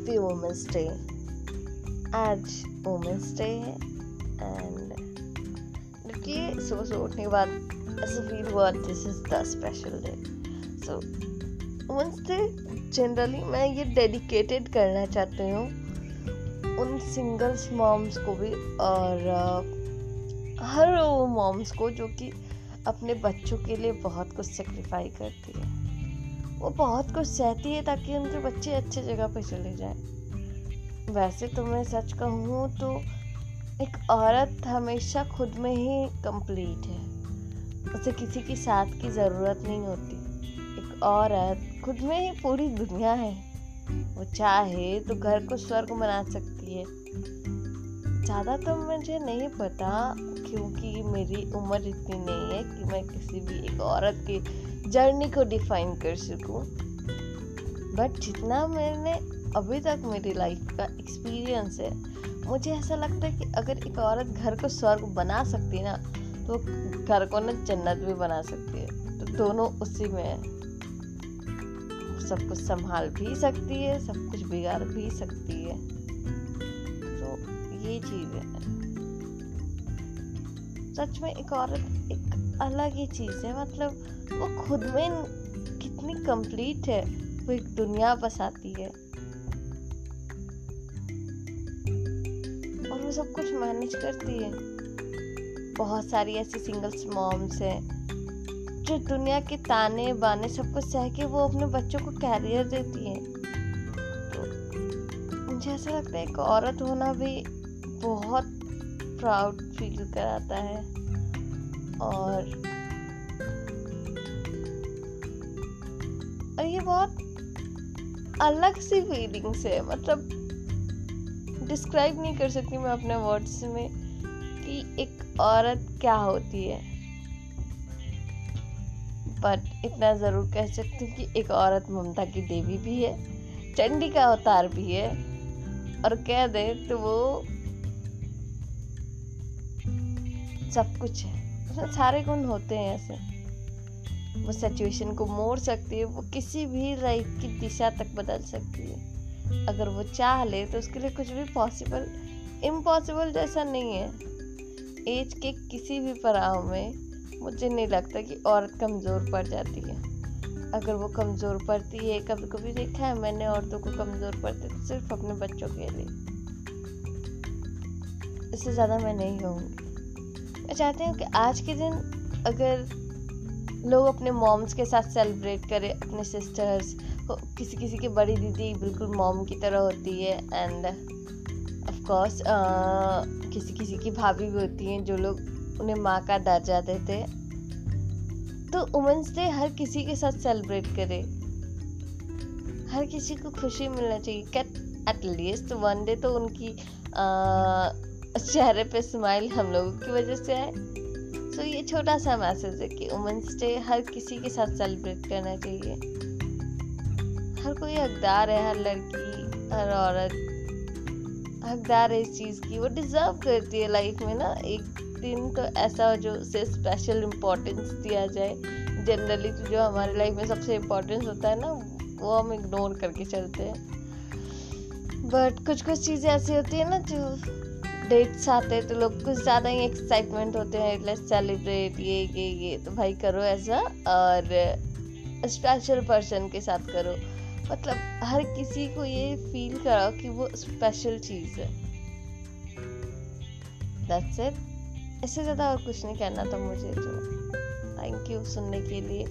Happy women's day आज women's day है and देखिए सुबह सुबह उठने के बाद ऐसा फील हुआ this is the special day so women's day generally मैं ये डेडिकेटेड करना चाहती हूँ उन सिंगल्स मॉम्स को भी और uh, हर वो मॉम्स को जो कि अपने बच्चों के लिए बहुत कुछ सेक्रीफाई करती है। वो बहुत कुछ सहती है ताकि उनके बच्चे अच्छे जगह पर चले जाए। वैसे तो मैं सच कहूँ तो एक औरत हमेशा खुद में ही कंप्लीट है। उसे किसी की साथ की ज़रूरत नहीं होती। एक औरत खुद में ही पूरी दुनिया है। वो चाहे तो घर को स्वर्ग बना सकती है। ज़्यादा तो मुझे नहीं पता क्योंकि मेरी उम्र इतनी नहीं है कि मैं किसी भी एक औरत की जर्नी को डिफाइन कर सकूँ। बट जितना मैंने अभी तक मेरी लाइफ का एक्सपीरियंस है, मुझे ऐसा लगता है कि अगर एक औरत घर को स्वर्ग बना सकती है ना तो घर को ना जन्नत भी बना सकती है। तो दोनों उसी में सब कुछ संभाल भी सकती है, सब कुछ बिगाड़ भी सकती है। ये चीज़ है। सच में एक औरत एक अलग ही चीज़ है मतलब वो खुद में कितनी कंप्लीट है, वो एक दुनिया बसाती है। और वो सब कुछ मैनेज करती है। बहुत सारी ऐसी सिंगल्स मॉम्स हैं, जो दुनिया के ताने बाने सब कुछ सह के वो अपने बच्चों को कैरियर देती है। तो मुझे ऐसा लगता है एक औरत होना भी बहुत प्राउड फील कराता है और और ये बहुत अलग सी फीलिंग्स है। मतलब डिस्क्राइब नहीं कर सकती मैं अपने वर्ड्स में कि एक औरत क्या होती है। बट इतना ज़रूर कह सकती हूँ कि एक औरत ममता की देवी भी है चंडी का अवतार भी है और कह दे तो वो सब कुछ है। उसमें सारे गुण होते हैं ऐसे। वो सिचुएशन को मोड़ सकती है, वो किसी भी लाइफ की दिशा तक बदल सकती है। अगर वो चाह ले तो उसके लिए कुछ भी पॉसिबल इम्पॉसिबल जैसा नहीं है। एज के किसी भी पड़ाव में मुझे नहीं लगता कि औरत कमज़ोर पड़ जाती है। अगर वो कमज़ोर पड़ती है कभी कभी देखा है मैंने औरतों को कमज़ोर पड़ते तो सिर्फ़ अपने बच्चों के लिए। इससे ज़्यादा मैं नहीं कहूँगी। मैं चाहती हूँ कि आज के दिन अगर लोग अपने मॉम्स के साथ सेलिब्रेट करें, अपने सिस्टर्स किसी किसी की बड़ी दीदी बिल्कुल मॉम की तरह होती है एंड ऑफ़ कोर्स किसी किसी की भाभी भी होती हैं जो लोग उन्हें माँ का दर्जा देते तो वुमेंस डे हर किसी के साथ सेलिब्रेट करे। हर किसी को खुशी मिलना चाहिए। एट लीस्ट वन डे तो उनकी चेहरे पे स्माइल हम लोगों की वजह से आए सो ये छोटा सा मैसेज है कि वुमेंस डे हर किसी के साथ सेलिब्रेट करना चाहिए। हर कोई हकदार है, हर लड़की, हर औरत, हकदार है इस चीज़ की। वो डिज़र्व करती है लाइफ में ना। एक दिन तो ऐसा हो जो उसे स्पेशल इम्पोर्टेंस दिया जाए। जनरली तो जो हमारे लाइफ में सबसे इम्पोर्टेंस होता है ना, वो हम इग्नोर करके चलते हैं। बट कुछ कुछ चीज़ें ऐसी होती है ना जो डेट्स आते हैं तो लोग कुछ ज़्यादा ही एक्साइटमेंट होते हैं लेट्स सेलिब्रेट ये ये ये तो भाई करो ऐसा और स्पेशल पर्सन के साथ करो। मतलब हर किसी को ये फील कराओ कि वो स्पेशल चीज़ है। दैट्स इट इससे ज़्यादा और कुछ नहीं कहना था मुझे तो। थैंक यू सुनने के लिए।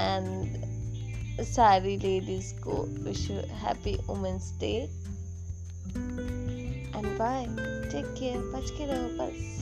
एंड सारी लेडीज़ को wish happy women's day and bye take care बच के रहो बस